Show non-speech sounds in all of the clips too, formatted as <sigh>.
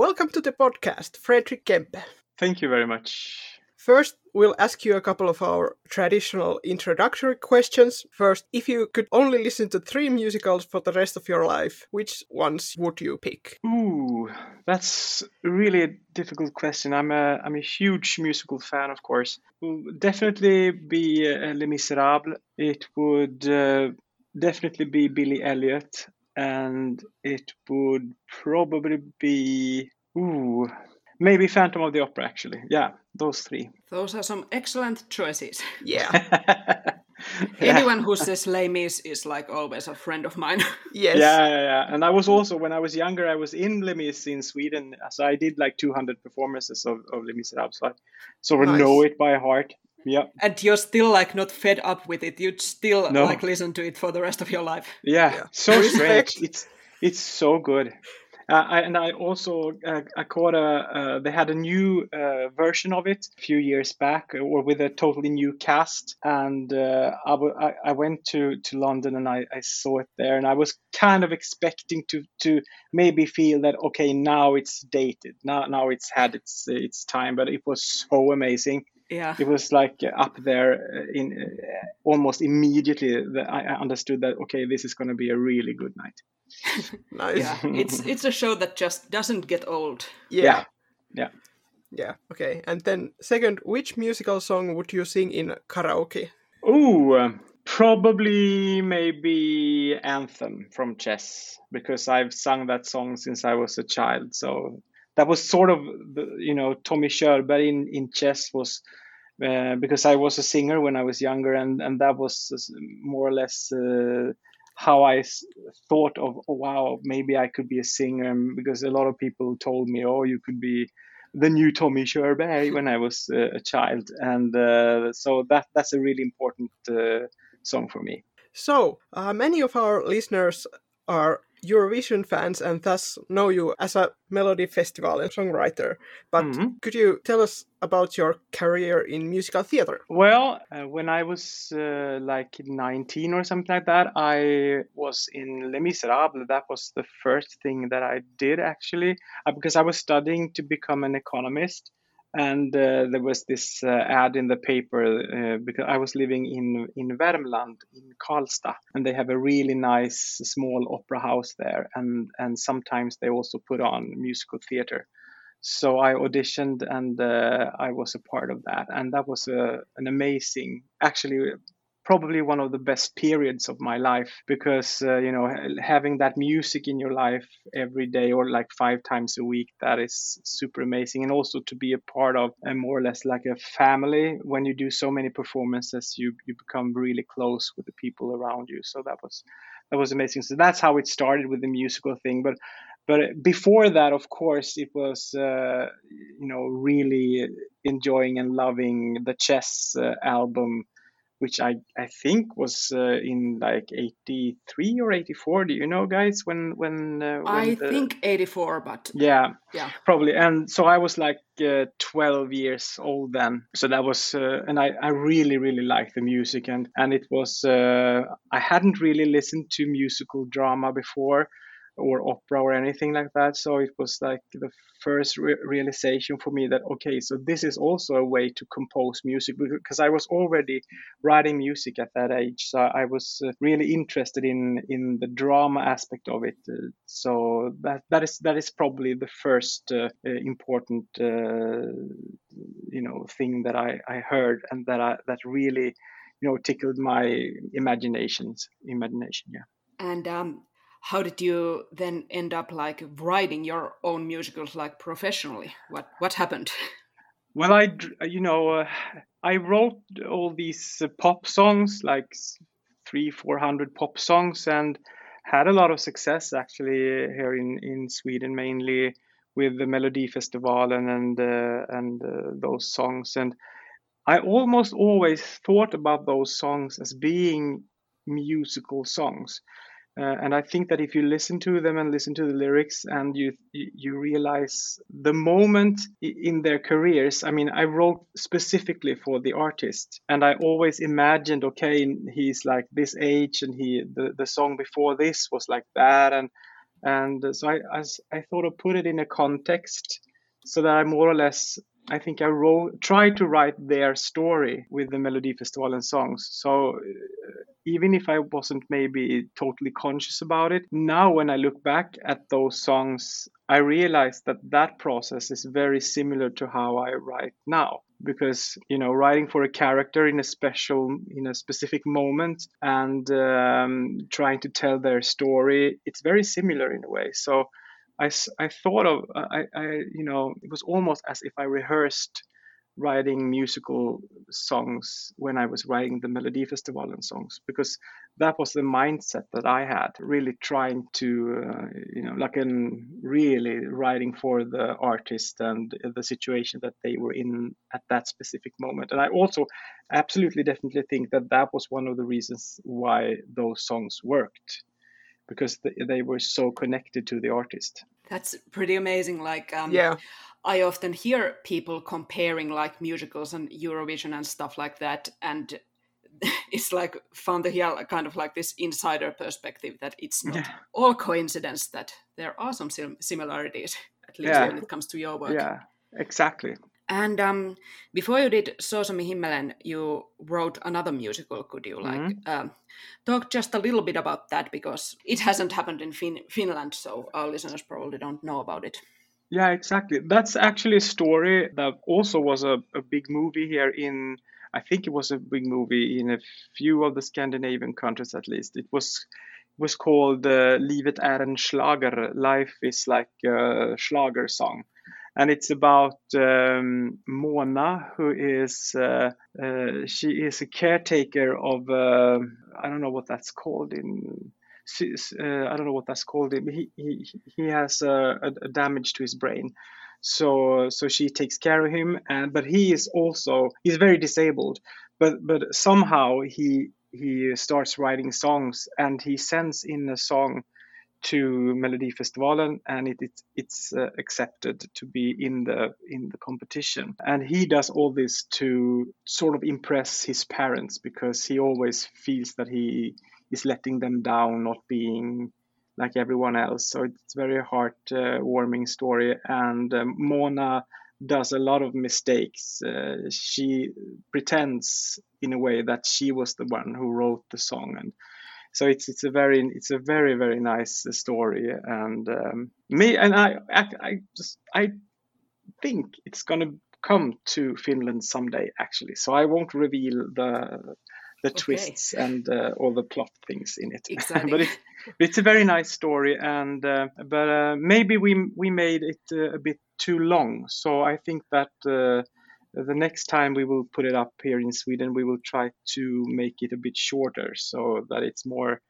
Welcome to the podcast, Fredrik Kempe. Thank you very much. First, we'll ask you a couple of our traditional introductory questions. First, if you could only listen to three musicals for the rest of your life, which ones would you pick? Ooh, that's really a difficult question. I'm a I'm a huge musical fan, of course. Will definitely be uh, Les Miserables. It would uh, definitely be Billy Elliot, and it would probably be ooh maybe Phantom of the Opera. Actually, yeah, those three. Those are some excellent choices. Yeah. <laughs> Yeah. Anyone who says Les Mis is like always a friend of mine. <laughs> yes. Yeah, yeah, yeah. And I was also when I was younger, I was in Les Mis in Sweden, so I did like 200 performances of, of Les Miserables. So I sort of Nice. know it by heart. Yeah, and you're still like not fed up with it. You'd still No. like listen to it for the rest of your life. yeah, Yeah. so strange. It's it's so good. Uh, I, and I also uh, I caught a uh, they had a new uh, version of it a few years back, or with a totally new cast. And uh, I, w- I- I went to, to London and I, I saw it there, and I was kind of expecting to to maybe feel that okay now it's dated, now now it's had its its time, but it was so amazing Yeah. it was like uh, up there uh, in uh, almost immediately that I I understood that okay this is going to be a really good night <laughs> Nice. Yeah. it's <laughs> it's a show that just doesn't get old. Yeah. Yeah. Yeah. Yeah. Okay. And then second, which musical song would you sing in karaoke? oh um, probably maybe anthem from chess because i've sung that song since i was a child so that was sort of the, you know tommy Körberg in, in chess was uh, because i was a singer when i was younger and and that was more or less uh, I thought of oh wow maybe I could be a singer and because a lot of people told me oh you could be the new Tommy Körberg when I was uh, a child and uh, so that that's a really important uh, song for me. So, uh, many of our listeners are Eurovision fans and thus know you as a Melody Festival and songwriter. But Mhm. could you tell us about your career in musical theater? Well, uh, when I was uh, like 19 or something like that, I was in Les Miserables. That was the first thing that I did actually, uh, because I was studying to become an economist. And uh, there was this uh, ad in the paper uh, because I was living in in Värmland in Karlstad, and they have a really nice small opera house there, and and sometimes they also put on musical theater. So I auditioned and uh, I was a part of that, and that was a, an amazing, actually, probably one of the best periods of my life because uh, you know having that music in your life every day or like five times a week that is super amazing, and also to be a part of a more or less like a family when you do so many performances, you you become really close with the people around you. So that was that was amazing. So that's how it started with the musical thing, but but before that of course it was uh, you know really enjoying and loving the chess uh, album which I, I think was uh, in like 83 or 84 do you know guys when when, uh, when I the- think 84, but yeah. Yeah. probably. And so i was like uh, 12 years old then. So that was uh, and I, I really really liked the music and and it was uh, i hadn't really listened to musical drama before or opera or anything like that. So it was like the first re- realization for me that okay so this is also a way to compose music because i was already writing music at that age. So i was uh, really interested in in the drama aspect of it. Uh, so that that is that is probably the first uh, uh, important uh, you know thing that i i heard and that i that really you know tickled my imaginations imagination yeah. And um, how did you then end up like writing your own musicals like professionally? What what happened? Well, I, you know, uh, I wrote all these uh, pop songs, like three, four hundred pop songs, and had a lot of success actually here in in Sweden, mainly with the Melody Festival and and uh, and uh, those songs. And I almost always thought about those songs as being musical songs. Uh, and I think that if you listen to them and listen to the lyrics, and you you realize the moment in their careers. I mean, I wrote specifically for the artist, and I always imagined, okay, he's like this age, and he the the song before this was like that, and and so I as I thought of put it in a context so that I more or less I think I wrote tried to write their story with the Melody Melodifestivalen songs. So uh, even if I wasn't maybe totally conscious about it, now when I look back at those songs, I realize that that process is very similar to how I write now because you know writing for a character in a special in a specific moment and um, trying to tell their story it's very similar in a way so I, I thought of I, I you know it was almost as if I rehearsed writing musical songs when I was writing the Melodifestivalen songs because that was the mindset that I had, really trying to, uh, you know, like in really writing for the artist and the situation that they were in at that specific moment. And I also absolutely definitely think that that was one of the reasons why those songs worked because they were so connected to the artist. That's pretty amazing. Like, um, yeah. I often hear people comparing like musicals and Eurovision and stuff like that, and <laughs> it's like fun to hear kind of like this insider perspective that it's not yeah. all coincidence that there are some sim- similarities at least yeah. when it comes to your work. Yeah, exactly. And um, before you did Så som i himmelen, you wrote another musical. Could you like mm-hmm. um, talk just a little bit about that because it hasn't happened in fin- Finland, so our listeners probably don't know about it. Yeah, exactly. That's actually a story that also was a, a big movie here in. I think it was a big movie in a few of the Scandinavian countries at least. It was was called uh, Livet är en schlager. Life is like a schlager song. And it's about um, Mona, who is uh, uh, she is a caretaker of uh, I don't know what that's called in uh, I don't know what that's called. He he he has a, a, damage to his brain, so so she takes care of him. And but he is also he's very disabled. But but somehow he he starts writing songs and he sends in a song to Melody Melodifestivalen and it, it it's uh, accepted to be in the in the competition and he does all this to sort of impress his parents because he always feels that he is letting them down, not being like everyone else. So it's very heartwarming story. And um, Mona does a lot of mistakes. Uh, she pretends in a way that she was the one who wrote the song, and so it's it's a very it's a very very nice story. And um, me and I, I I just I think it's gonna come to Finland someday actually. So I won't reveal the the okay. twists and uh, all the plot things in it. <laughs> but it, it's a very nice story, and uh, but uh, maybe we we made it uh, a bit too long. So I think that uh, the next time we will put it up here in Sweden, we will try to make it a bit shorter so that it's more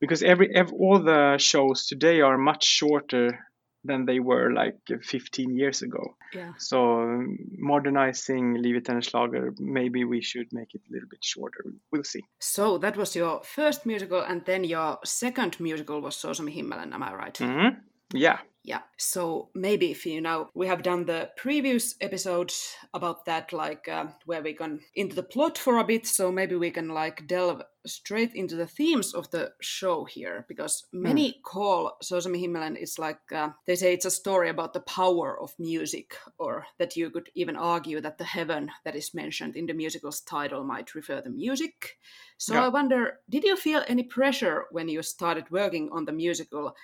because every, every all the shows today are much shorter than they were like 15 years ago. Yeah. So modernizing Livet Schlager, maybe we should make it a little bit shorter. We'll see. So that was your first musical, and then your second musical was Så som i himmelen, am I right? Mm-hmm. Yeah. Yeah. So maybe if you know, we have done the previous episodes about that, like uh, where we can into the plot for a bit. So maybe we can like delve straight into the themes of the show here, because many mm. call Så som i himmelen is like uh, they say it's a story about the power of music, or that you could even argue that the heaven that is mentioned in the musical's title might refer to music. So yeah. I wonder, did you feel any pressure when you started working on the musical?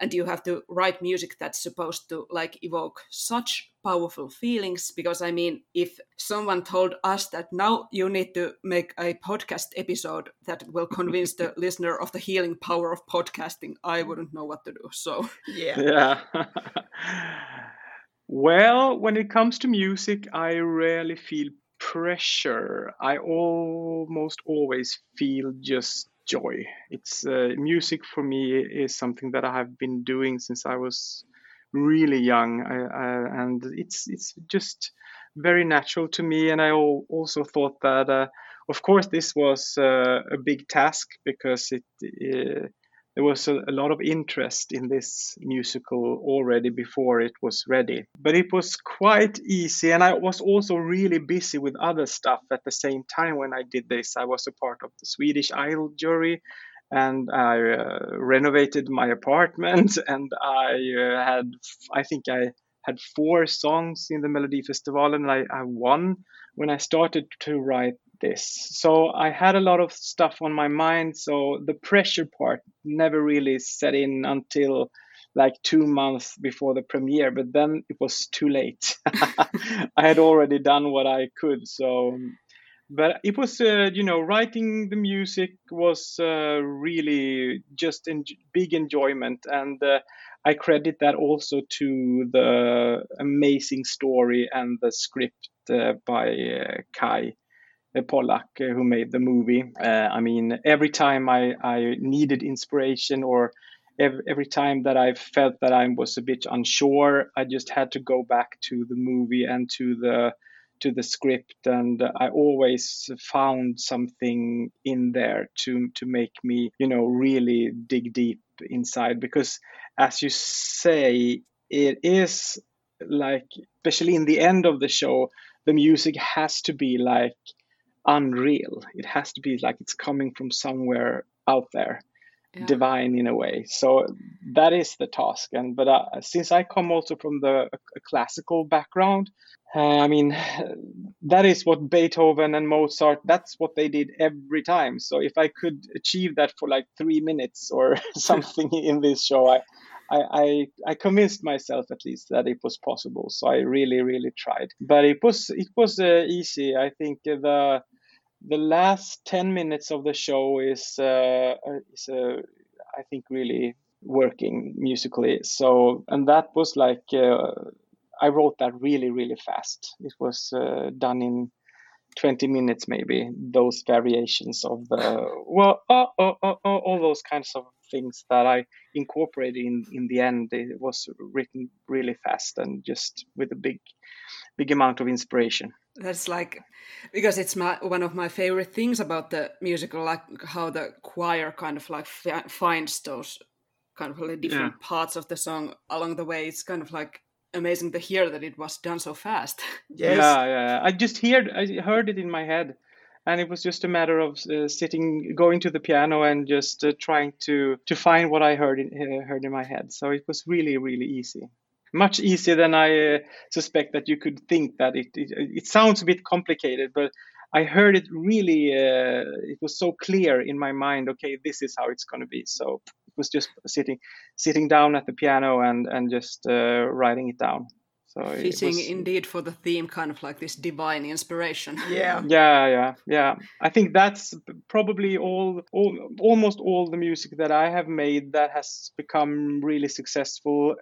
And you have to write music that's supposed to like evoke such powerful feelings because i mean if someone told us that now you need to make a podcast episode that will <laughs> convince the listener of the healing power of podcasting i wouldn't know what to do so. Yeah. <laughs> Yeah. Well when it comes to music i rarely feel pressure. I almost always feel just joy. It's uh, music for me is something that I have been doing since I was really young, I, I, and it's it's just very natural to me. And I also thought that, uh, of course, this was uh, a big task because it uh, there was a, a, lot of interest in this musical already before it was ready. But it was quite easy, and I was also really busy with other stuff at the same time when I did this. I was a part of the Swedish Idol jury, and I uh, renovated my apartment, <laughs> and I uh, had, I think I had four songs in the Melody Festival, and I, I won when I started to write this. So I had a lot of stuff on my mind, so the pressure part never really set in until like two months before the premiere, but then it was too late. <laughs> I had already done what I could, so but it was uh, you know writing the music was uh, really just in big enjoyment and uh, i credit that also to the amazing story and the script uh, by uh, Kay uh, Pollak, who made the movie. I mean, every time I, I needed inspiration or every, every time that I felt that I was a bit unsure, I just had to go back to the movie and to the to the script and i always found something in there to to make me you know really dig deep inside because as you say it is like especially in the end of the show the music has to be like unreal it has to be like it's coming from somewhere out there yeah. divine in a way so that is the task and but uh, since i come also from the a classical background uh, I mean, <sighs> that is what Beethoven and Mozart, that's what they did every time. So if I could achieve that for like three minutes or <laughs> something in this show, I, I, I, I, convinced myself at least that it was possible. So I really, really tried. But it was, it was uh, easy. I think the, the last 10 minutes of the show is, uh, uh is uh, I think, really working musically. So, and that was like, uh, I wrote that really, really fast. It was uh, done in 20 minutes, maybe. Those variations of the well, uh, uh, uh, all those kinds of things that I incorporated in in the end. It was written really fast and just with a big, big amount of inspiration. That's like because it's my one of my favorite things about the musical, like how the choir kind of like finds those kind of like different yeah. parts of the song along the way. It's kind of like amazing to hear that it was done so fast. <laughs> Yes. Yeah, yeah. I just heard I heard it in my head, and it was just a matter of uh, sitting, going to the piano, and just uh, trying to to find what I heard in, uh, heard in my head. So it was really really easy, much easier than I uh, suspect that you could think that it, it. It sounds a bit complicated, but I heard it really. Uh, it was so clear in my mind. Okay, this is how it's going to be. So it was just sitting, sitting down at the piano and and just uh, writing it down. So fitting was, indeed for the theme, kind of like this divine inspiration. <laughs> Yeah, yeah, yeah, yeah. I think that's probably all, all, almost all the music that I have made that has become really successful.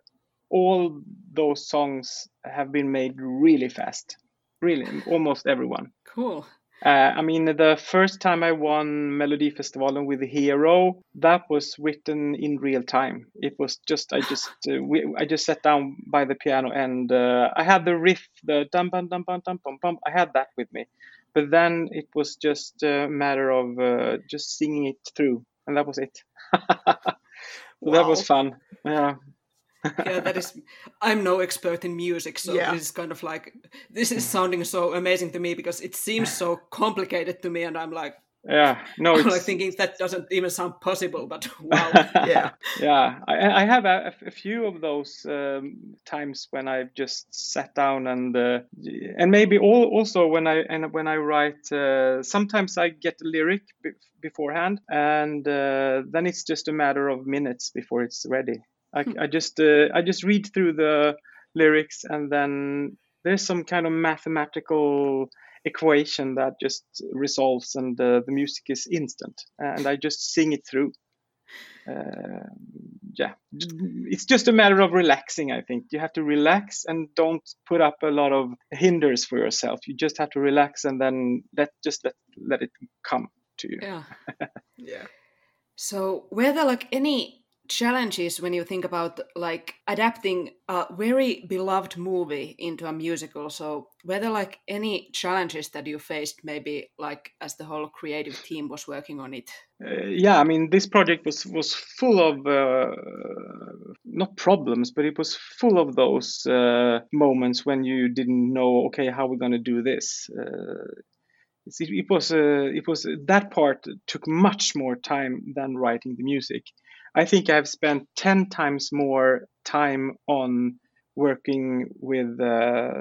All those songs have been made really fast really almost everyone cool uh, I mean, the first time I won Melody Festival with Hero, that was written in real time. It was just I just uh, we, I just sat down by the piano and uh, I had the riff, the dum bum dum bum dum bum bum. I had that with me, but then it was just a matter of uh, just singing it through, and that was it. wow. <laughs> That was fun. Yeah yeah, that is. I'm no expert in music, so yeah. this is kind of like this is sounding so amazing to me because it seems so complicated to me, and I'm like, yeah, no, I'm like thinking that doesn't even sound possible, but <laughs> wow, yeah, yeah. I, I have a, a, few of those um, times when I've just sat down and uh, and maybe all, also when I and when I write, uh, sometimes I get a lyric beforehand, and uh, then it's just a matter of minutes before it's ready. I, hmm. I just uh, I just read through the lyrics and then there's some kind of mathematical equation that just resolves and uh, the music is instant and I just sing it through. Uh, yeah, it's just a matter of relaxing. I think you have to relax and don't put up a lot of hinders for yourself. You just have to relax and then let just let let it come to you. Yeah, <laughs> yeah. So were there like any challenges when you think about like adapting a very beloved movie into a musical. So were there like any challenges that you faced maybe like as the whole creative team was working on it. Uh, yeah i mean this project was was full of uh, not problems but it was full of those uh, moments when you didn't know okay how we're going to do this. Uh, it was uh, it was that part took much more time than writing the music. I think I've spent ten times more time on working with uh,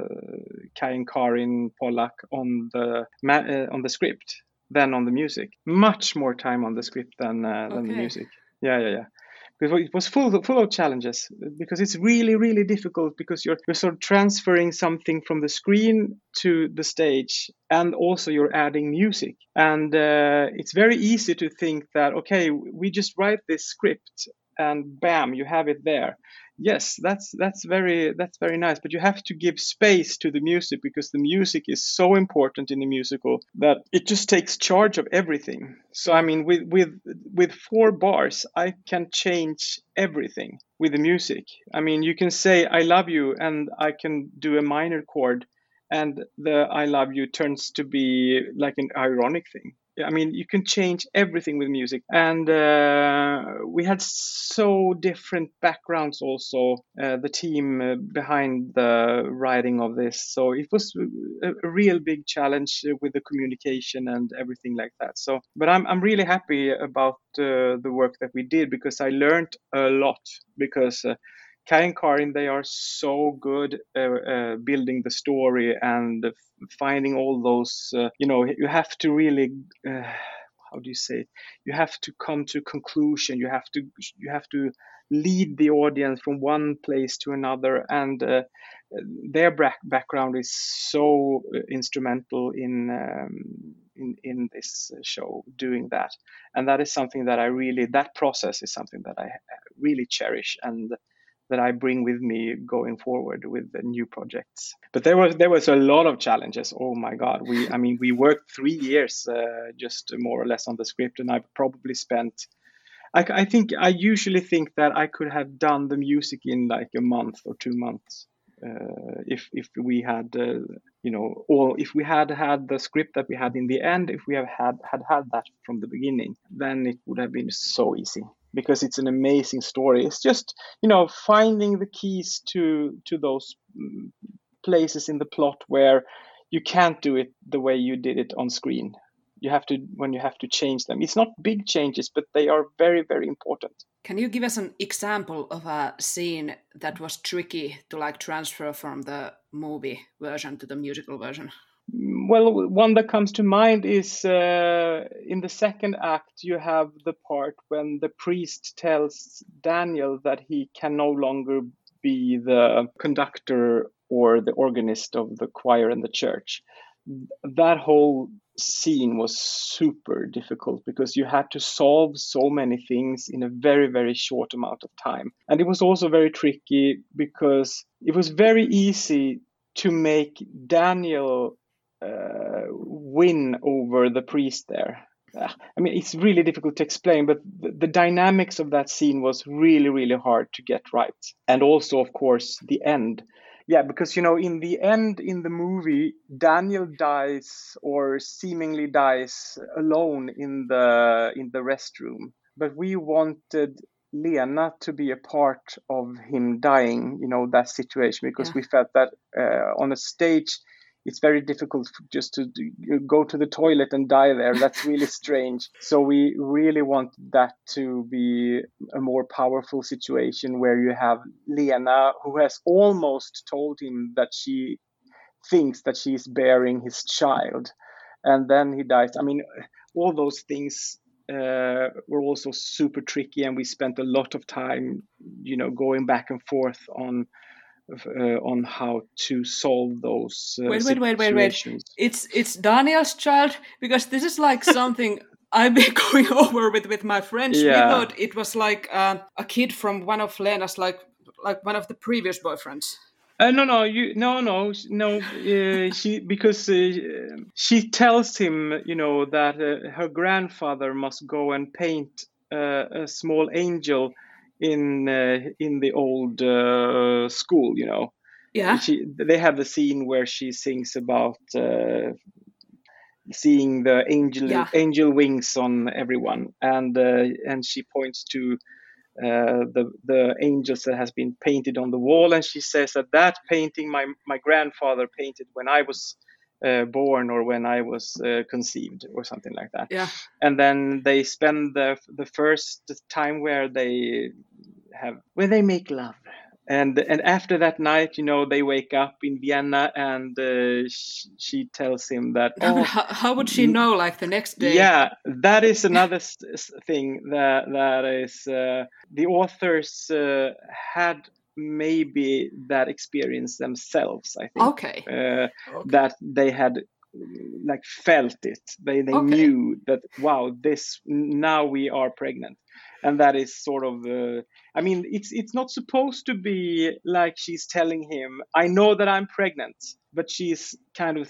Kay and Karin Pollak on the uh, on the script than on the music. Much more time on the script than uh, than okay. the music. Yeah, yeah, yeah because it was full full of challenges because it's really really difficult because you're you're sort of transferring something from the screen to the stage and also you're adding music. And uh, it's very easy to think that okay we just write this script and bam you have it there. Yes that's that's very that's very nice but you have to give space to the music because the music is so important in the musical that it just takes charge of everything. So i mean with with with four bars i can change everything with the music. I mean you can say i love you and i can do a minor chord and the i love you turns to be like an ironic thing I mean, you can change everything with music. And uh, we had so different backgrounds also, uh, the team uh, behind the writing of this. So it was a, a, real big challenge with the communication and everything like that. So, but I'm, I'm really happy about uh, the work that we did because I learned a lot because uh, Kay and Karin, they are so good uh, uh, building the story and finding all those. Uh, you know, you have to really. Uh, how do you say it? You have to come to conclusion. You have to you have to lead the audience from one place to another, and uh, their background is so instrumental in. Um, in, in this show doing that and that is something that i really that process is something that i really cherish and that I bring with me going forward with the new projects. But there was there was a lot of challenges. Oh my God, we I mean we worked three years uh, just more or less on the script, and I probably spent. I, I think I usually think that I could have done the music in like a month or two months. Uh, if if we had uh, you know or if we had had the script that we had in the end if we have had had had that from the beginning then it would have been so easy because it's an amazing story. It's just you know finding the keys to to those mm, places in the plot where you can't do it the way you did it on screen. You have to when you have to change them. It's not big changes, but they are very very important. Can you give us an example of a scene that was tricky to like transfer from the movie version to the musical version? Well, one that comes to mind is uh, in the second act, you have the part when the priest tells Daniel that he can no longer be the conductor or the organist of the choir in the church. That whole scene was super difficult because you had to solve so many things in a very, very short amount of time. And it was also very tricky because it was very easy to make Daniel uh, win over the priest there. Uh, I mean, it's really difficult to explain, but the, the, dynamics of that scene was really, really hard to get right. And also, of course, the end. Yeah, because you know, in the end, in the movie, Daniel dies or seemingly dies alone in the in the restroom. But we wanted Lena to be a part of him dying. You know that situation because yeah. we felt that uh, on a stage it's very difficult just to go to the toilet and die there. That's really strange. So we really want that to be a more powerful situation where you have Lena, who has almost told him that she thinks that she is bearing his child, and then he dies. I mean, all those things uh, were also super tricky, and we spent a lot of time, you know, going back and forth on on how to solve those uh, wait wait wait wait wait it's it's daniel's child because this is like <laughs> something I've been <laughs> going over with with my friends. Yeah. We thought it was like uh, a kid from one of Lena's, like like one of the previous boyfriends. Uh, no, no, you, no, no, no. Uh, <laughs> she because uh, she tells him, you know, that uh, her grandfather must go and paint uh, a small angel in uh, in the old uh, school, you know. Yeah. She, they have the scene where she sings about uh, seeing the angel yeah. angel wings on everyone, and uh, and she points to uh, the the angels that has been painted on the wall, and she says that that painting my my grandfather painted when I was uh, born or when I was uh, conceived or something like that. Yeah. And then they spend the the first time where they have where they make love. And and after that night, you know, they wake up in Vienna, and uh, sh- she tells him that. <laughs> How, Oh, how would she know like the next day? yeah, that is <laughs> another thing that that is uh, the authors uh, had maybe that experience themselves. I think Okay. uh, Okay. that they had like felt it. They they Okay. knew that wow, this now we are pregnant, and that is sort of. Uh, I mean, it's it's not supposed to be like she's telling him, "I know that I'm pregnant," but she's kind of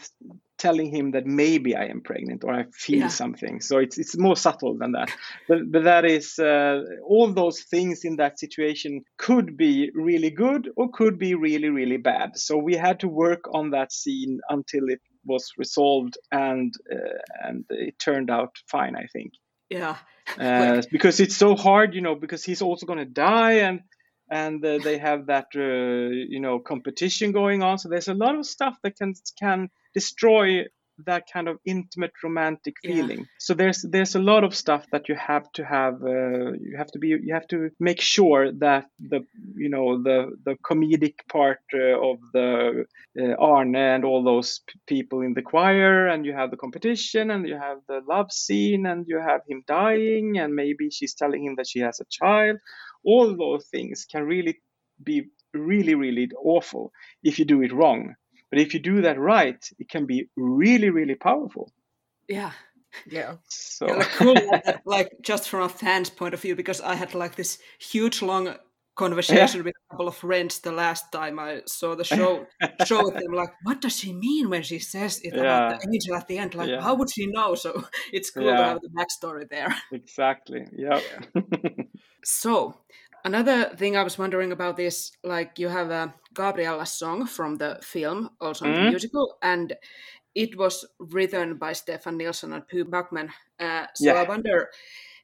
telling him that maybe I am pregnant or I feel Yeah. something. So it's it's more subtle than that. But but that is uh, all those things in that situation could be really good or could be really really bad. So we had to work on that scene until it was resolved and uh, and it turned out fine. I think Yeah. uh, because it's so hard, you know, because he's also going to die and and uh, they have that uh, you know competition going on. So there's a lot of stuff that can can destroy that kind of intimate romantic Yeah. feeling. So there's there's a lot of stuff that you have to have uh, you have to be you have to make sure that the you know the the comedic part uh, of the uh, Arne and all those p- people in the choir and you have the competition and you have the love scene and you have him dying and maybe she's telling him that she has a child all those things can really be really really awful if you do it wrong but if you do that right it can be really really powerful. Yeah. Yeah. so Yeah, like cool like just from a fan's point of view because I had like this huge long conversation with a couple of friends the last time I saw the show <laughs> show with them like what does she mean when she says it about the angel at the end? Like Yeah. how would she know? So it's cool to have the backstory there. Exactly. Yeah. <laughs> So another thing I was wondering about is like you have a Gabriella song from the film also in the musical and it was written by Stefan Nilsson and Py Bäckman uh, so I wonder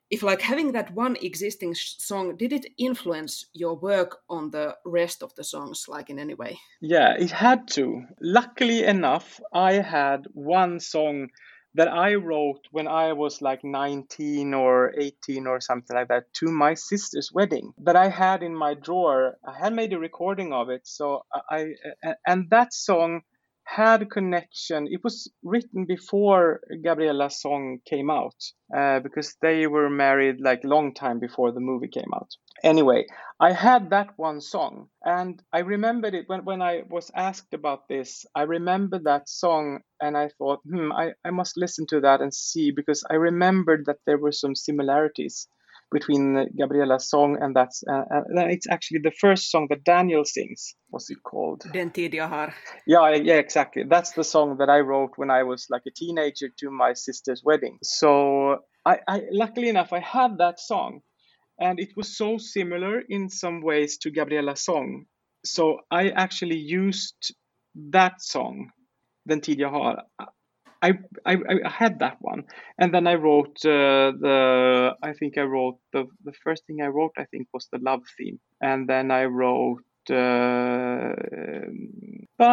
if like having that one existing sh- song did it influence your work on the rest of the songs like in any way? Yeah, it had to. Luckily enough, I had one song that I wrote when I was like 19 or 18 or something like that to my sister's wedding that I had in my drawer. I had made a recording of it. So I, and that song had connection. It was written before Gabriella's song came out uh, because they were married like long time before the movie came out. Anyway, I had that one song, and I remembered it when, when I was asked about this. I remembered that song, and I thought, hmm, I, I must listen to that and see because I remembered that there were some similarities between Gabriella's song and that's uh, uh, it's actually the first song that Daniel sings. What's it called? Den tid jag har Yeah, yeah, exactly. That's the song that I wrote when I was like a teenager to my sister's wedding. So I, I luckily enough, I had that song, and it was so similar in some ways to Gabriella's song. So I actually used that song, Den tid jag har. I, I, I had that one, and then I wrote uh, the. I think I wrote the the first thing I wrote. I think was the love theme, and then I wrote uh,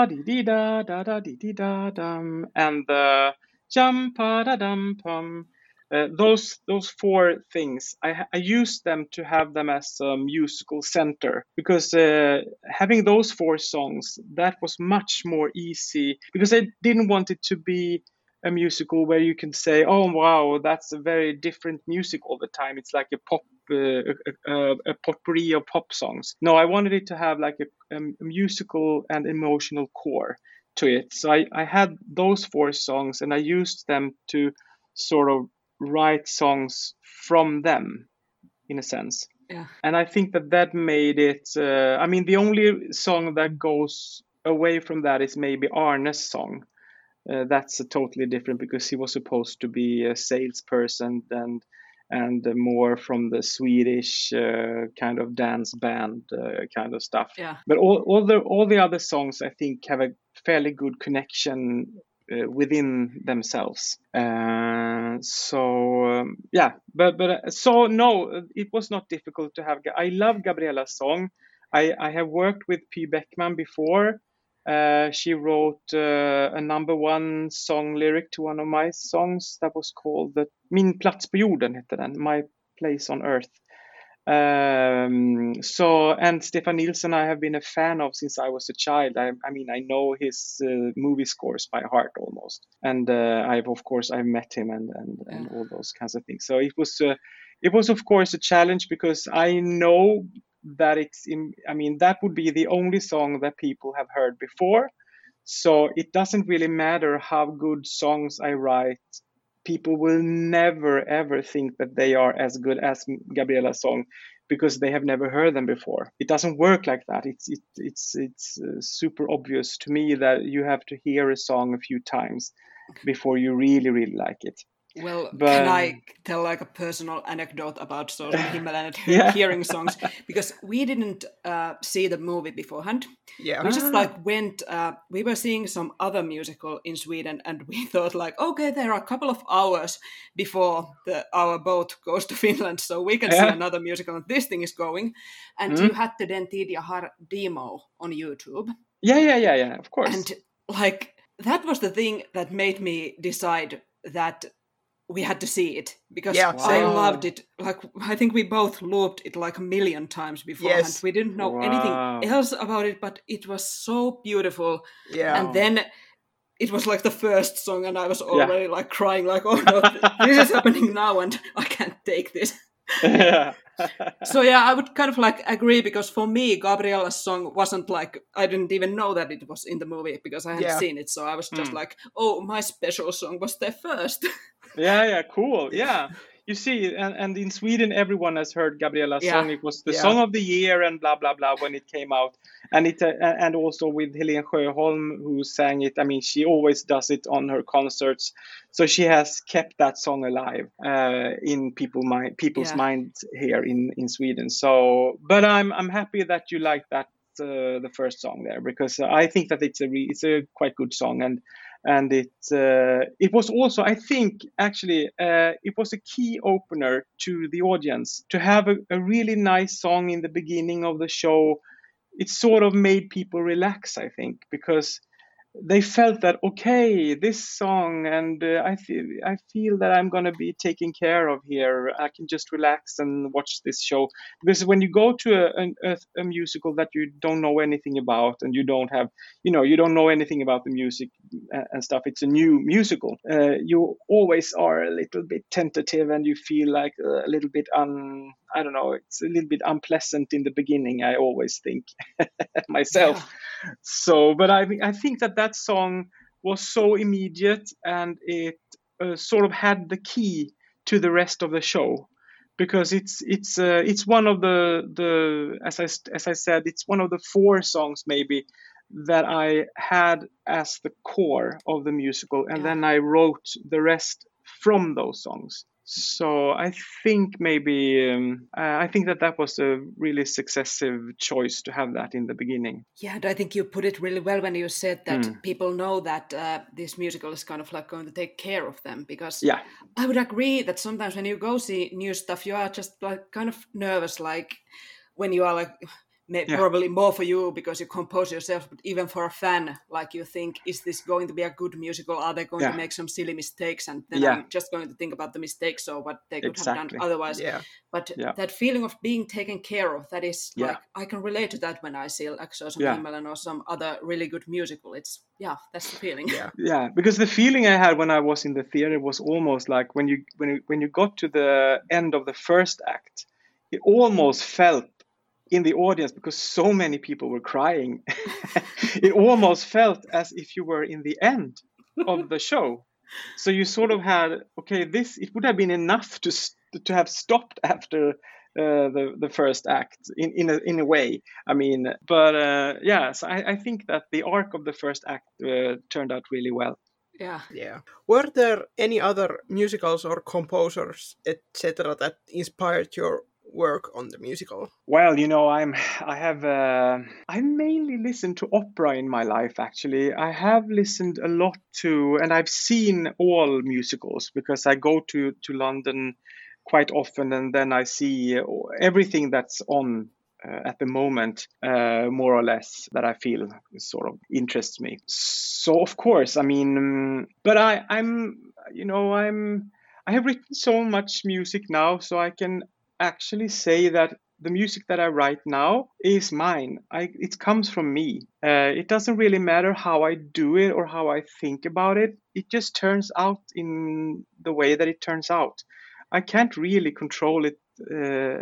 dee dee da da da dee dee da dum and the jump da dum pum. Uh, those those four things I, I used them to have them as a musical center because uh, having those four songs that was much more easy because I didn't want it to be a musical where you can say oh wow that's a very different music all the time. It's like a pop uh, a, a, potpourri of pop songs. No I wanted it to have like a, a musical and emotional core to it. So I, I had those four songs and I used them to sort of write songs from them in a sense. Yeah. And i think that that made it uh, i mean the only song that goes away from that is maybe arne's song uh, that's a totally different because he was supposed to be a salesperson and and more from the swedish uh, kind of dance band uh, kind of stuff. Yeah. But all, all the all the other songs i think have a fairly good connection uh, within themselves. Uh, so um, yeah but but uh, so no it was not difficult to have i love Gabriella's song. I i have worked with Py Bäckman before Uh, she wrote uh, a number one song lyric to one of my songs that was called the, Min plats på jorden, hette den, My Place on Earth. Um, so, and Stefan Nilsson, I have been a fan of since I was a child. I, I mean, I know his uh, movie scores by heart almost, and uh, I've of course I've met him and and, and all those kinds of things. So it was uh, it was of course a challenge because I know that it's in. I mean, that would be the only song that people have heard before. So it doesn't really matter how good songs I write people will never ever think that they are as good as Gabriella's song because they have never heard them before. It doesn't work like that. It's it, it's it's uh, super obvious to me that you have to hear a song a few times before you really really like it. Well, but, can I tell like a personal anecdote about sort of <laughs> Himmelen and <laughs> hearing songs? Because we didn't uh, see the movie beforehand. Yeah. We just ah. like went, uh, we were seeing some other musical in Sweden and we <laughs> thought like, okay, there are a couple of hours before the, our boat goes to Finland, so we can yeah. see another musical and this thing is going. And mm. you had the Den tid jag har demo on YouTube. Yeah, yeah, yeah, yeah, of course. And like, that was the thing that made me decide that we had to see it because yeah, I loved it. Like I think we both looped it like a million times before, yes. and we didn't know wow. anything else about it. But it was so beautiful. Yeah, and then it was like the first song, and I was already yeah. like crying, like, "Oh no, this is happening now, and I can't take this." yeah. <laughs> <laughs> <laughs> so yeah, I would kind of like agree because for me, Gabriella's song wasn't like I didn't even know that it was in the movie because I hadn't yeah. seen it. So I was just mm. like, oh, my special song was there first. yeah, yeah, cool. Yeah <laughs> you see, and, and in Sweden, everyone has heard Gabriella's yeah. song. It was the yeah. song of the year and blah blah blah when it came out, and it uh, and also with Helene Sjöholm who sang it. I mean, she always does it on her concerts, so she has kept that song alive uh, in people mind people's yeah. minds here in in Sweden. So, but I'm I'm happy that you like that uh, the first song there because I think that it's a re- it's a quite good song and and it uh, it was also I think actually uh, it was a key opener to the audience to have a, a, really nice song in the beginning of the show. It sort of made people relax, I think, because they felt that okay, this song, and uh, I feel I feel that I'm gonna be taken care of here. I can just relax and watch this show because when you go to a, a, a musical that you don't know anything about and you don't have, you know, you don't know anything about the music and stuff. It's a new musical. Uh, you always are a little bit tentative and you feel like a little bit un. I don't know. It's a little bit unpleasant in the beginning. I always think <laughs> myself. Yeah so, but I I think that that song was so immediate and it uh, sort of had the key to the rest of the show. Because it's it's uh, it's one of the the as I as I said it's one of the four songs maybe that I had as the core of the musical. And yeah. then I wrote the rest from those songs so I think maybe um, I think that that was a really successive choice to have that in the beginning. Yeah, and I think you put it really well when you said that mm. people know that uh, this musical is kind of like going to take care of them because yeah, I would agree that sometimes when you go see new stuff, you are just like kind of nervous, like when you are like yeah. probably more for you because you compose yourself but even for a fan like you think is this going to be a good musical are they going yeah. to make some silly mistakes and then yeah. i'm just going to think about the mistakes or what they could exactly. have done otherwise yeah. but that feeling of being taken care of that is like i can relate to that when i see like so some yeah. or some other really good musical it's yeah that's the feeling yeah <laughs> yeah because the feeling i had when i was in the theater was almost like when you when you, when you got to the end of the first act it almost felt in the audience because so many people were crying. <laughs> it almost felt as if you were in the end of the show. So you sort of had okay, this it would have been enough to to have stopped after uh, the the first act in in a, in a way. I mean, but uh, yeah, so I, I think that the arc of the first act uh, turned out really well. Yeah. Yeah. Were there any other musicals or composers, etc., that inspired your work on the musical? Well, you know, I'm I have uh, I mainly listened to opera in my life. Actually, I have listened a lot to, and I've seen all musicals because I go to to London quite often, and then I see everything that's on uh, at the moment, uh, more or less, that I feel sort of interests me. So of course, I mean, but I, I'm, you know, I'm, I have written so much music now, so I can actually say that the music that I write now is mine. I, it comes from me. Uh, it doesn't really matter how I do it or how I think about it. It just turns out in the way that it turns out. I can't really control it uh,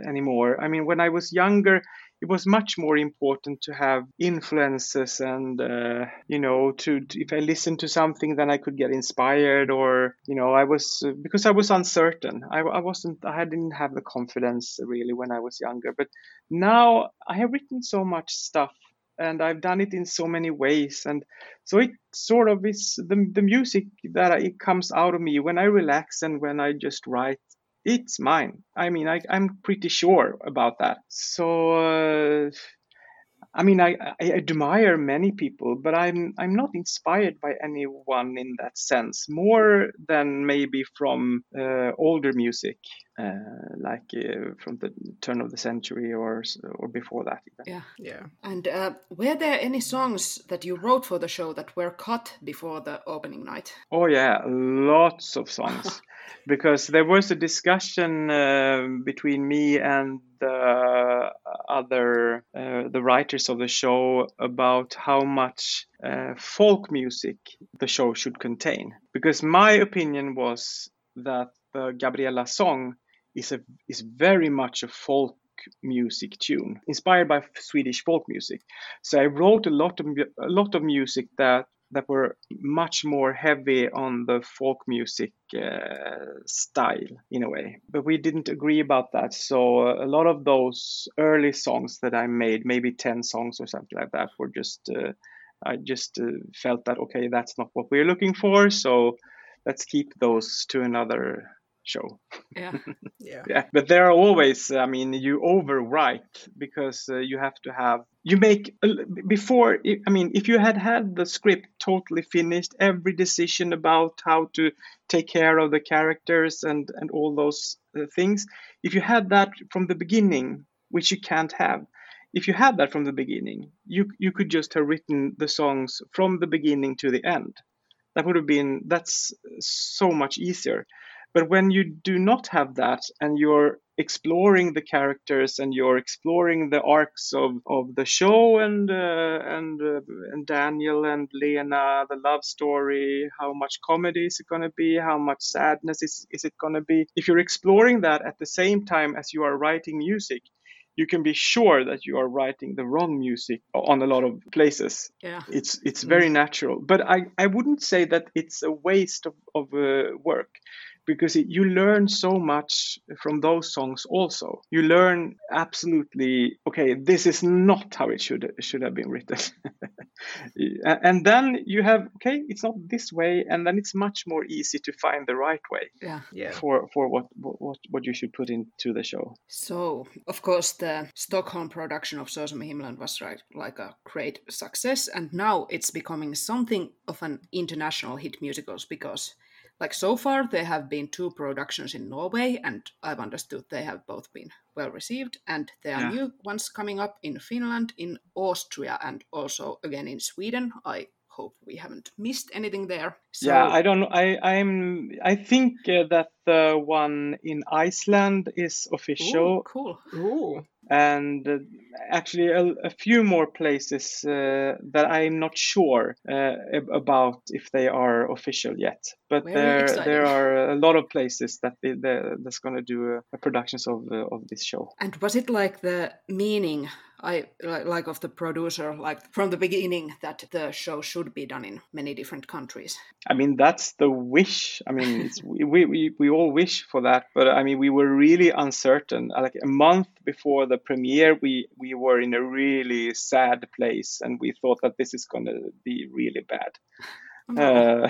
anymore. I mean, when I was younger, it was much more important to have influences and uh, you know to, to, if i listened to something then i could get inspired or you know i was uh, because i was uncertain. I, I wasn't i didn't have the confidence really when i was younger. But now i have written so much stuff and I've done it in so many ways. And so it sort of is the, the music that it comes out of me when I relax and when I just write it's mine. I mean, I, am pretty sure about that. So, uh, I mean, I, I, admire many people, but I'm I'm not inspired by anyone in that sense. More than maybe from uh, older music, like uh, from the turn of the century or or before that. Even. Yeah, yeah. And uh, were there any songs that you wrote for the show that were cut before the opening night? Oh yeah, lots of songs. <laughs> because there was a discussion uh, between me and the other uh, the writers of the show about how much uh, folk music the show should contain because my opinion was that the Gabriella song is a is very much a folk music tune inspired by Swedish folk music so I wrote a lot of a lot of music that that were much more heavy on the folk music uh, style in a way. But we didn't agree about that. So uh, a lot of those early songs that I made, maybe 10 songs or something like that, were just, uh, I just uh, felt that, okay, that's not what we're looking for. So let's keep those to another show. Yeah. <laughs> yeah. Yeah. But there are always, I mean, you overwrite because uh, you have to have, you make, before, I mean, if you had had the script totally finished, every decision about how to take care of the characters and, and all those uh, things, if you had that from the beginning, which you can't have, if you had that from the beginning, you you could just have written the songs from the beginning to the end. That would have been that's so much easier. But when you do not have that and you're exploring the characters and you're exploring the arcs of, of the show and uh, and uh, and Daniel and Lena, the love story, how much comedy is it going to be, how much sadness is, is it going to be? If you're exploring that at the same time as you are writing music, you can be sure that you are writing the wrong music on a lot of places. Yeah. It's it's very mm. natural. But I, I wouldn't say that it's a waste of, of uh, work because it, you learn so much from those songs also. You learn absolutely okay this is not how it should should have been written. <laughs> And then you have okay it's not this way and then it's much more easy to find the right way yeah, yeah. for for what what what you should put into the show. So of course the stockholm production of Så som himmelen was right, like a great success and now it's becoming something of an international hit musicals because like so far there have been two productions in norway and i've understood they have both been well received and there are yeah. new ones coming up in finland in austria and also again in sweden i hope we haven't missed anything there so... yeah i don't i i'm i think uh, that the one in iceland is official Ooh, cool Ooh and uh, actually a, a, few more places uh, that I'm not sure uh, about if they are official yet. But Very there exciting. there are a lot of places that they, that's going to do productions of of this show. And was it like the meaning I like of the producer, like from the beginning, that the show should be done in many different countries. I mean, that's the wish. I mean, <laughs> we, we we all wish for that, but I mean, we were really uncertain. Like a month before the premiere, we we were in a really sad place, and we thought that this is going to be really bad. <laughs> Oh, uh,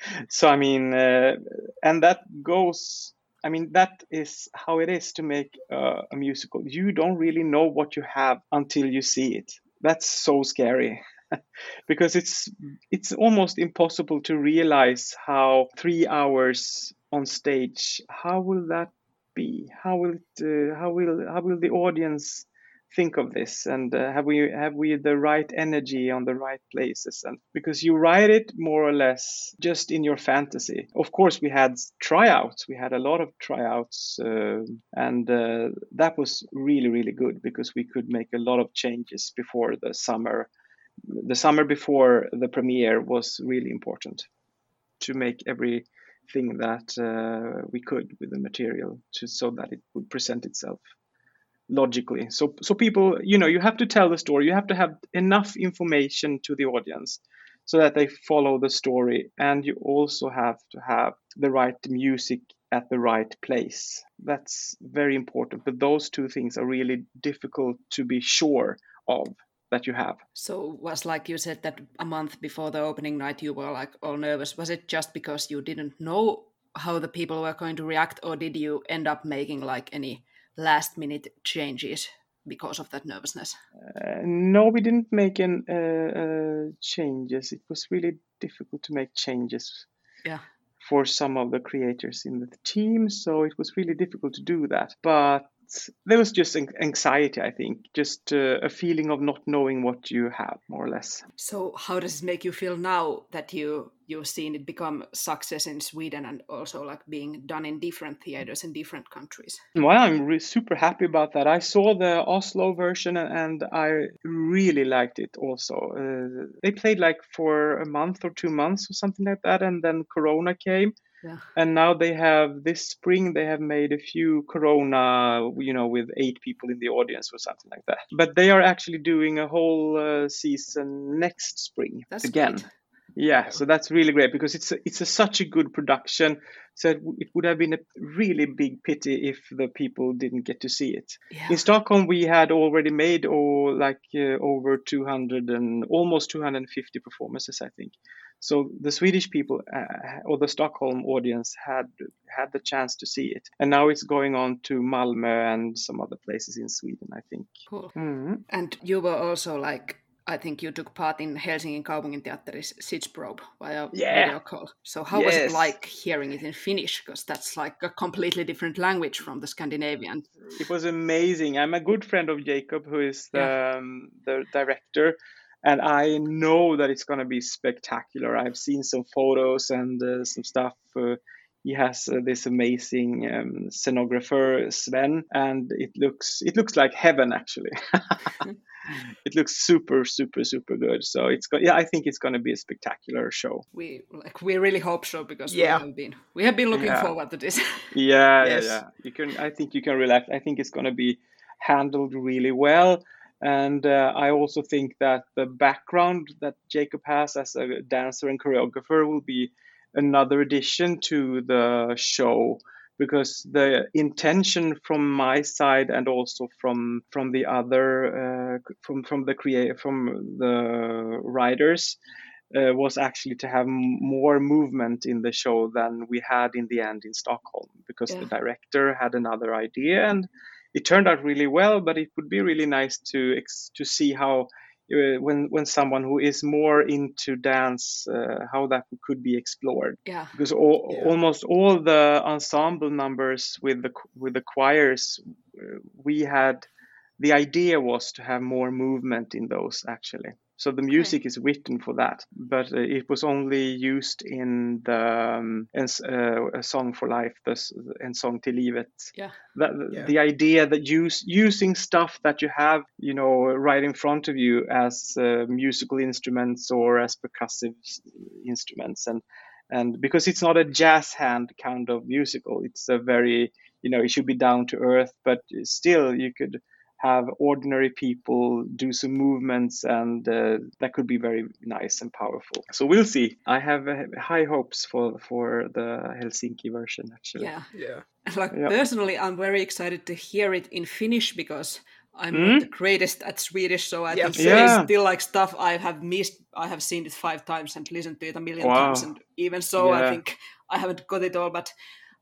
<laughs> so I mean, uh, and that goes I mean, that is how it is to make uh, a musical. You don't really know what you have until you see it. That's so scary. <laughs> because it's it's almost impossible to realize how three hours on stage how will that be how will it, uh, how will how will the audience think of this? And uh, have we have we the right energy on the right places? And because you write it more or less just in your fantasy. Of course we had tryouts. We had a lot of tryouts uh, and uh, that was really really good because we could make a lot of changes before the summer. The summer before the premiere was really important to make everything that uh, we could with the material to so that it would present itself logically. So so people, you know, you have to tell the story. You have to have enough information to the audience so that they follow the story and you also have to have the right music at the right place. That's very important. But those two things are really difficult to be sure of that you have. So was like you said that a month before the opening night you were like all nervous. Was it just because you didn't know how the people were going to react or did you end up making like any last minute changes because of that nervousness? Uh, no, we didn't make any uh, uh, changes. It was really difficult to make changes. Yeah. For some of the creators in the team, so it was really difficult to do that. But there was just anxiety, I think, just uh, a feeling of not knowing what you have, more or less. So, how does it make you feel now that you you've seen it become success in Sweden and also like being done in different theaters in different countries? Well, I'm re- super happy about that. I saw the Oslo version and I really liked it. Also, uh, they played like for a month or two months or something like that, and then Corona came yeah. And now they have this spring they have made a few Corona, you know, with eight people in the audience or something like that. But they are actually doing a whole uh, season next spring That's again. Great. Yeah, so that's really great because it's a, it's a, such a good production. So it, it, would have been a really big pity if the people didn't get to see it. Yeah. In Stockholm, we had already made or like uh, over 200 and almost 250 performances, I think. So the Swedish people uh, or the Stockholm audience had had the chance to see it, and now it's going on to Malmö and some other places in Sweden, I think. Cool. Mm-hmm. And you were also like I think you took part in Helsingin Kaupunginteatteris Sitzprobe via yeah. video call. So how yes. was it like hearing it in Finnish? Because that's like a completely different language from the Scandinavian. It was amazing. I'm a good friend of Jacob, who is the, yeah. um, the director and I know that it's going to be spectacular. I've seen some photos and uh, some stuff. Uh, he has uh, this amazing um, scenographer Sven, and it looks it looks like heaven actually. <laughs> it looks super super super good. So it's go- yeah, I think it's going to be a spectacular show. We like we really hope so because yeah. we have been we have been looking yeah. forward to this. <laughs> yeah, yes. yeah, yeah. You can I think you can relax. I think it's going to be handled really well and uh, I also think that the background that Jacob has as a dancer and choreographer will be another addition to the show because the intention from my side and also from from the other uh, from from the create from the writers uh, was actually to have more movement in the show than we had in the end in Stockholm because yeah. the director had another idea and it turned out really well, but it would be really nice to to see how uh, when when someone who is more into dance uh, how that could be explored. Yeah. Because all, yeah. almost all the ensemble numbers with the with the choirs uh, we had the idea was to have more movement in those actually so the music okay. is written for that, but uh, it was only used in the um, in, uh, a song for life, this and song till livet. Yeah. That, yeah. The idea that use using stuff that you have, you know, right in front of you as uh, musical instruments or as percussive instruments, and and because it's not a jazz hand kind of musical, it's a very, you know, it should be down to earth, but still you could have ordinary people do some movements and uh, that could be very nice and powerful so we'll see i have uh, high hopes for for the helsinki version actually yeah yeah <laughs> like yeah. personally i'm very excited to hear it in finnish because I'm mm? not the greatest at Swedish, so I think yeah. still like stuff I have missed. I have seen it five times and listened to it a million wow. times, and even so, yeah. I think I haven't got it all. But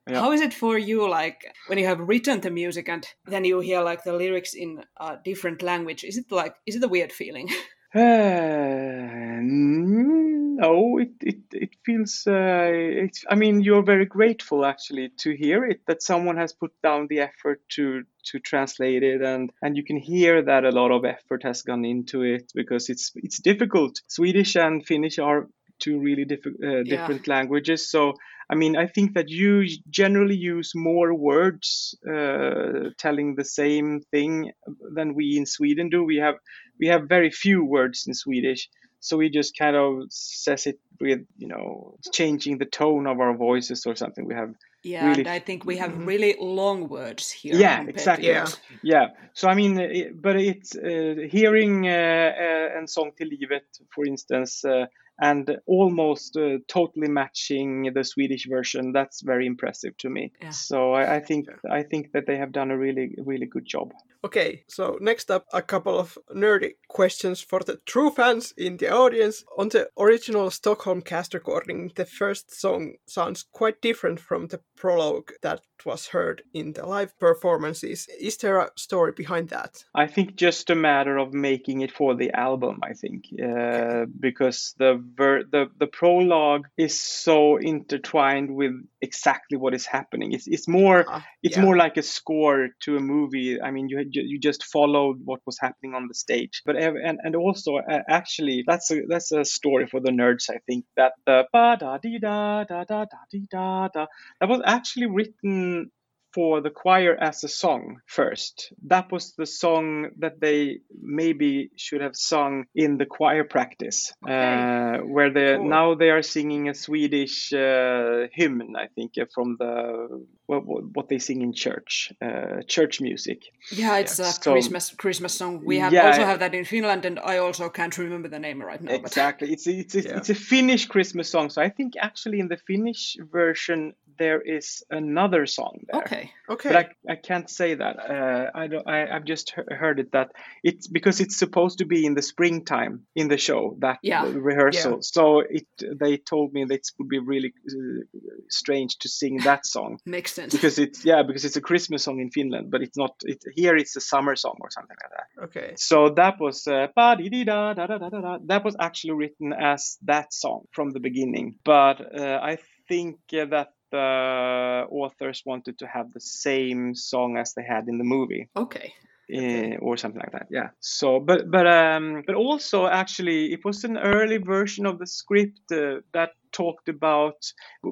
yeah. How is it for you, like when you have written the music and then you hear like the lyrics in a different language? Is it like is it a weird feeling? <laughs> Uh, no, it it it feels. Uh, it's, I mean, you're very grateful actually to hear it that someone has put down the effort to to translate it, and and you can hear that a lot of effort has gone into it because it's it's difficult. Swedish and Finnish are two really diff- uh, different yeah. languages, so. I mean, I think that you generally use more words uh, telling the same thing than we in Sweden do. We have we have very few words in Swedish, so we just kind of says it with you know changing the tone of our voices or something we have yeah really... and i think we have mm-hmm. really long words here yeah exactly yeah. yeah so i mean it, but it's uh, hearing uh, uh, and song till livet for instance uh, and almost uh, totally matching the Swedish version. That's very impressive to me. Yeah. So I, I think yeah. I think that they have done a really really good job. Okay, so next up, a couple of nerdy questions for the true fans in the audience. On the original Stockholm cast recording, the first song sounds quite different from the prologue that was heard in the live performances. Is there a story behind that? I think just a matter of making it for the album. I think uh, okay. because the ver- the the prologue is so intertwined with exactly what is happening. It's it's more uh, it's yeah. more like a score to a movie. I mean, you you just followed what was happening on the stage. But and and also uh, actually that's a that's a story for the nerds. I think that the ba da da da da da di da da that was actually written for the choir as a song first. That was the song that they maybe should have sung in the choir practice, okay. uh, where they cool. now they are singing a Swedish uh, hymn, I think, uh, from the what, what, they sing in church, uh, church music. Yeah, it's yeah. a so, Christmas Christmas song. We have yeah, also have that in Finland, and I also can't remember the name right now. Exactly, but... it's a, it's a, yeah. it's a Finnish Christmas song. So I think actually in the Finnish version there is another song there. Okay, okay. But I, I can't say that. Uh, I don't. I, I've just heard it that it's because it's supposed to be in the springtime in the show that yeah. rehearsal. Yeah. So it they told me that it would be really uh, strange to sing that song. <laughs> Makes sense. Because it's yeah because it's a Christmas song in Finland, but it's not. It here it's a summer song or something like that. Okay. So that was uh, that was actually written as that song from the beginning, but uh, I think that the authors wanted to have the same song as they had in the movie. Okay. Uh, or something like that yeah so but but um but also actually it was an early version of the script uh, that talked about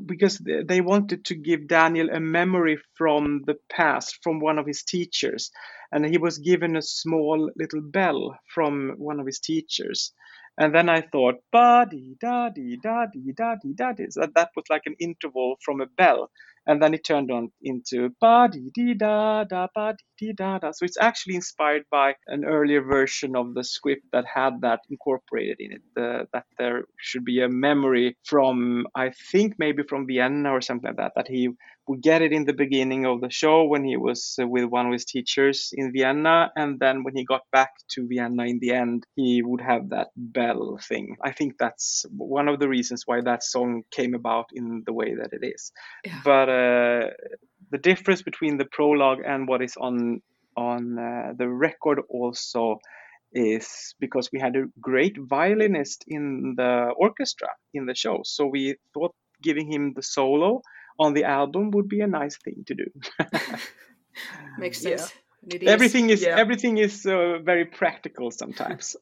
because they wanted to give daniel a memory from the past from one of his teachers and he was given a small little bell from one of his teachers and then I thought, ba dee da dee da dee da dee da dee. So that was like an interval from a bell. And then it turned on into ba dee dee da da ba dee dee da da. So it's actually inspired by an earlier version of the script that had that incorporated in it. The, that there should be a memory from, I think maybe from Vienna or something like that, that he we get it in the beginning of the show when he was uh, with one of his teachers in Vienna, and then when he got back to Vienna in the end, he would have that bell thing. I think that's one of the reasons why that song came about in the way that it is. Yeah. But uh, the difference between the prologue and what is on on uh, the record also is because we had a great violinist in the orchestra in the show. So we thought giving him the solo on the album would be a nice thing to do. <laughs> Makes sense. Yeah. Everything is yeah. everything is uh, very practical sometimes.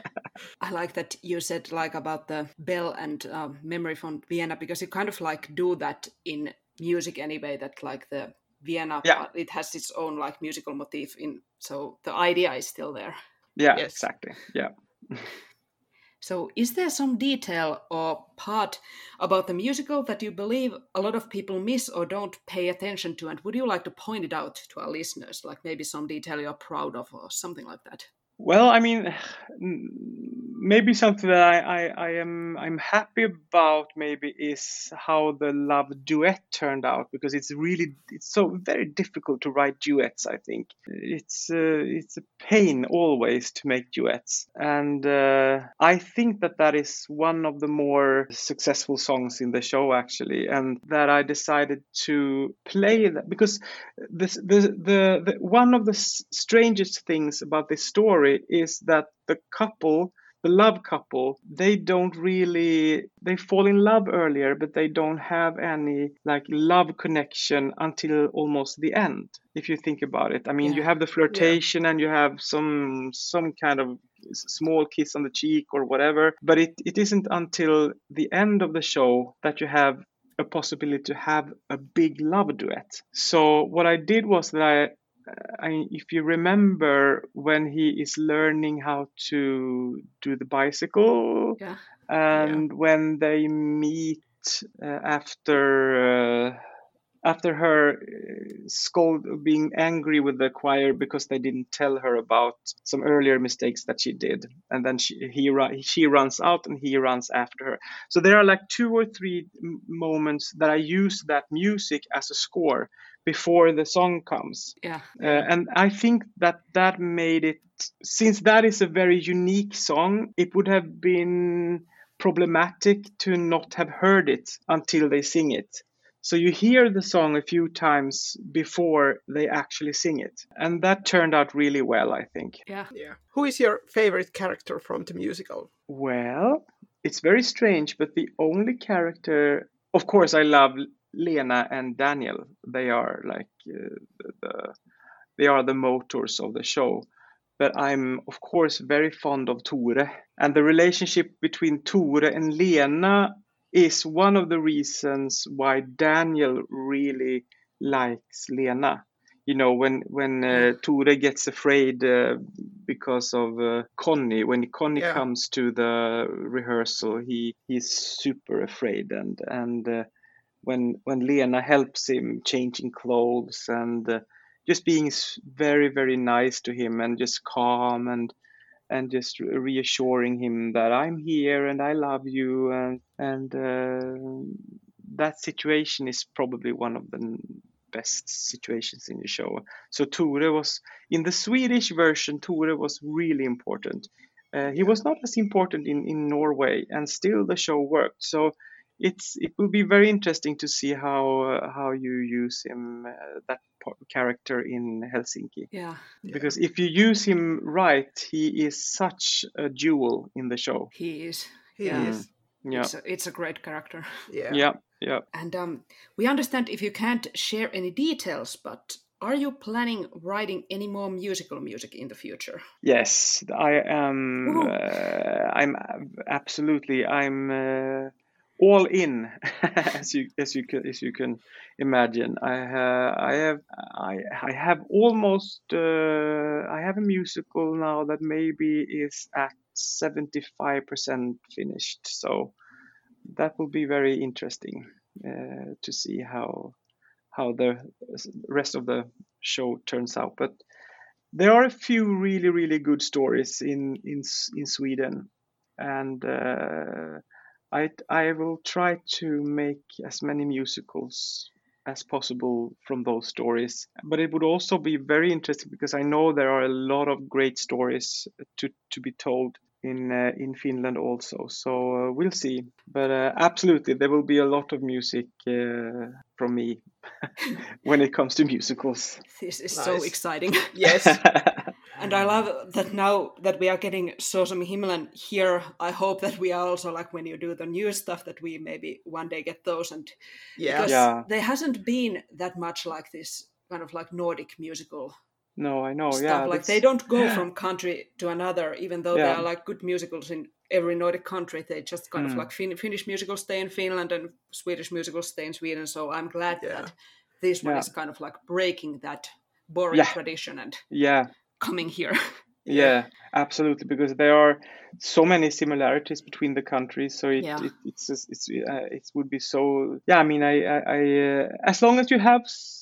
<laughs> I like that you said like about the bell and uh, memory from Vienna because you kind of like do that in music anyway. That like the Vienna, yeah. it has its own like musical motif in. So the idea is still there. Yeah, yes. exactly. Yeah. <laughs> So, is there some detail or part about the musical that you believe a lot of people miss or don't pay attention to? And would you like to point it out to our listeners, like maybe some detail you're proud of or something like that? Well, I mean, <sighs> maybe something that I, I, I am I'm happy about maybe is how the love duet turned out because it's really it's so very difficult to write duets. I think it's uh, it's a pain always to make duets, and uh, I think that that is one of the more successful songs in the show actually, and that I decided to play that because the the, the one of the strangest things about this story story is that the couple the love couple they don't really they fall in love earlier but they don't have any like love connection until almost the end if you think about it. I mean Yeah. you have the flirtation and you have some some kind of small kiss on the cheek or whatever but it, it isn't until the end of the show that you have a possibility to have a big love duet. So what i did was that i I, if you remember when he is learning how to do the bicycle Yeah. and when they meet uh, after uh, after her uh, scold being angry with the choir because they didn't tell her about some earlier mistakes that she did. And then she he she runs out and he runs after her. So there are like two or three moments that i use that music as a score before the song comes Yeah. uh, and I think that that made it, since that is a very unique song, it would have been problematic to not have heard it until they sing it. So you hear the song a few times before they actually sing it. And that turned out really well, I think. Yeah. Yeah. Who is your favorite character from the musical? Well, it's very strange, but the only character, of course, I love Lena and Daniel. They are like uh, the, the they are the motors of the show. But I'm of course very fond of Tore, and the relationship between Tore and Lena is one of the reasons why Daniel really likes Lena. You know, when when uh, Tore gets afraid uh, because of uh, Connie, when Connie Yeah. comes to the rehearsal, he he's super afraid, and and uh, when when Lena helps him changing clothes and uh, just being very very nice to him and just calm and and just reassuring him that I'm here and I love you and and uh, that situation is probably one of the best situations in the show. So Tore was in the Swedish version. Tore was really important. Uh, he was not as important in, in Norway, and still the show worked. So it's it will be very interesting to see how uh, how you use him uh, that character in Helsinki Yeah. because if you use him right, he is such a jewel in the show. He is. He Yeah. is. Yeah, It's a, it's a great character. Yeah. yeah, yeah. And um, we understand if you can't share any details, but are you planning writing any more musical music in the future? Yes, I am. Uh, I'm absolutely. I'm uh, all in, <laughs> as you as you can as you can imagine. I ha- I have I I have almost uh, I have a musical now that maybe is at seventy five percent finished. So that will be very interesting uh, to see how how the rest of the show turns out. But there are a few really really good stories in in in Sweden, and uh, I I will try to make as many musicals as possible from those stories. But it would also be very interesting because I know there are a lot of great stories to to be told in uh, in Finland also. So uh, we'll see. But uh, absolutely, there will be a lot of music uh, from me <laughs> when it comes to musicals. This is so exciting. Yes. <laughs> And I love that now that we are getting Så som himmelen here, I hope that we are also like when you do the new stuff that we maybe one day get those and Yeah. because Yeah. there hasn't been that much like this kind of like Nordic musical no, I know. stuff. Yeah, like that's- they don't go from country to another, even though there are like good musicals in every Nordic country. They just kind of Mm. like fin- Finnish musicals stay in Finland and Swedish musicals stay in Sweden. So I'm glad Yeah. that this one Yeah. is kind of like breaking that boring Yeah. tradition and Yeah, coming here. <laughs> yeah, absolutely. Because there are so many similarities between the countries, so it, Yeah. it it's just, it's uh, it would be so. Yeah, I mean, I I, I uh, as long as you have. s-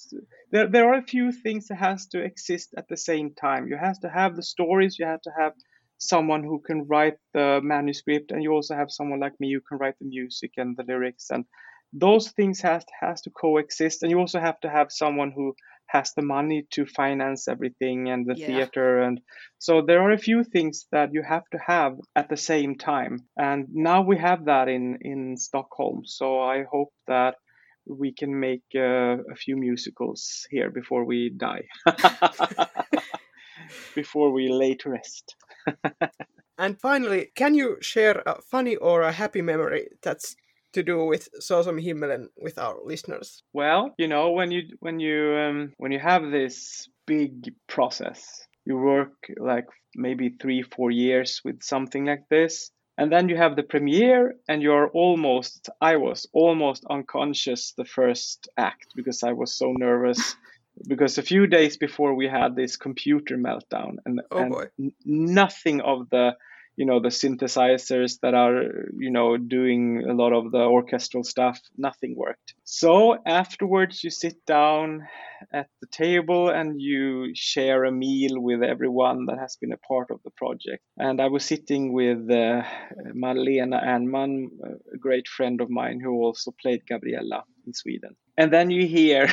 There, there are a few things that has to exist at the same time. You have to have the stories. You have to have someone who can write the manuscript, and you also have someone like me who can write the music and the lyrics, and those things has has to coexist. And you also have to have someone who has the money to finance everything and the Yeah. theater and so there are a few things that you have to have at the same time. And now we have that in in stockholm so i hope that we can make uh, a few musicals here before we die. <laughs> Before we lay to rest. <laughs> And finally, can you share a funny or a happy memory that's to do with Så som himmelen with our listeners? Well, you know, when you when you um, when you have this big process, you work like maybe three, four years with something like this, and then you have the premiere, and you're almost. I was almost unconscious the first act because I was so nervous. <laughs> because a few days before we had this computer meltdown and, oh and nothing of the you know the synthesizers that are you know doing a lot of the orchestral stuff nothing worked. So afterwards you sit down at the table and you share a meal with everyone that has been a part of the project. And i was sitting with uh, Malena Ernman a great friend of mine who also played Gabriella in Sweden. And then you hear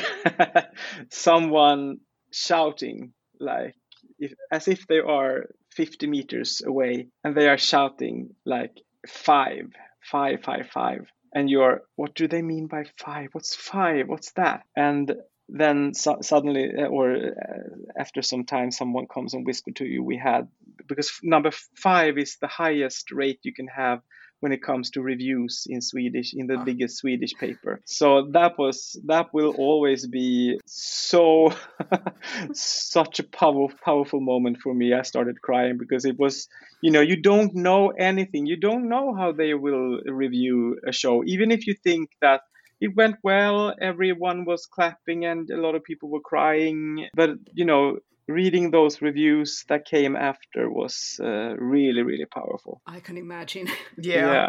<laughs> someone shouting like if, as if they are 50 meters away and they are shouting like five, five, five, five. And you're, what do they mean by five? What's five? What's that? And then so, suddenly, uh, or uh, after some time, someone comes and whispers to you, we had, because number five is the highest rate you can have when it comes to reviews in Swedish in the Ah. biggest Swedish paper. So that was that will always be so <laughs> such a powerful powerful moment for me. I started crying because it was you know you don't know anything. You don't know how they will review a show even if you think that it went well, everyone was clapping and a lot of people were crying, but you know reading those reviews that came after was uh, really really powerful. I can imagine. <laughs> Yeah. yeah.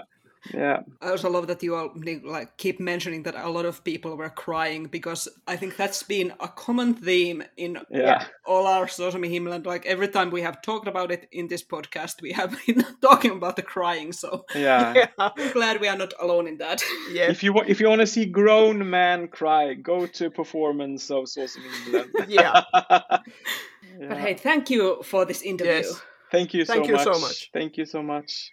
Yeah. I also love that you all like keep mentioning that a lot of people were crying because I think that's been a common theme in Yeah. all our social media. Like every time we have talked about it in this podcast, we have been <laughs> talking about the crying. So Yeah. <laughs> Yeah. I'm glad we are not alone in that. Yeah. If you wa- if you want to see grown man cry, go to performance of Sauce in England. Yeah. <laughs> But hey, thank you for this interview. Yes. Thank you Thank so you much. so much. Thank you so much.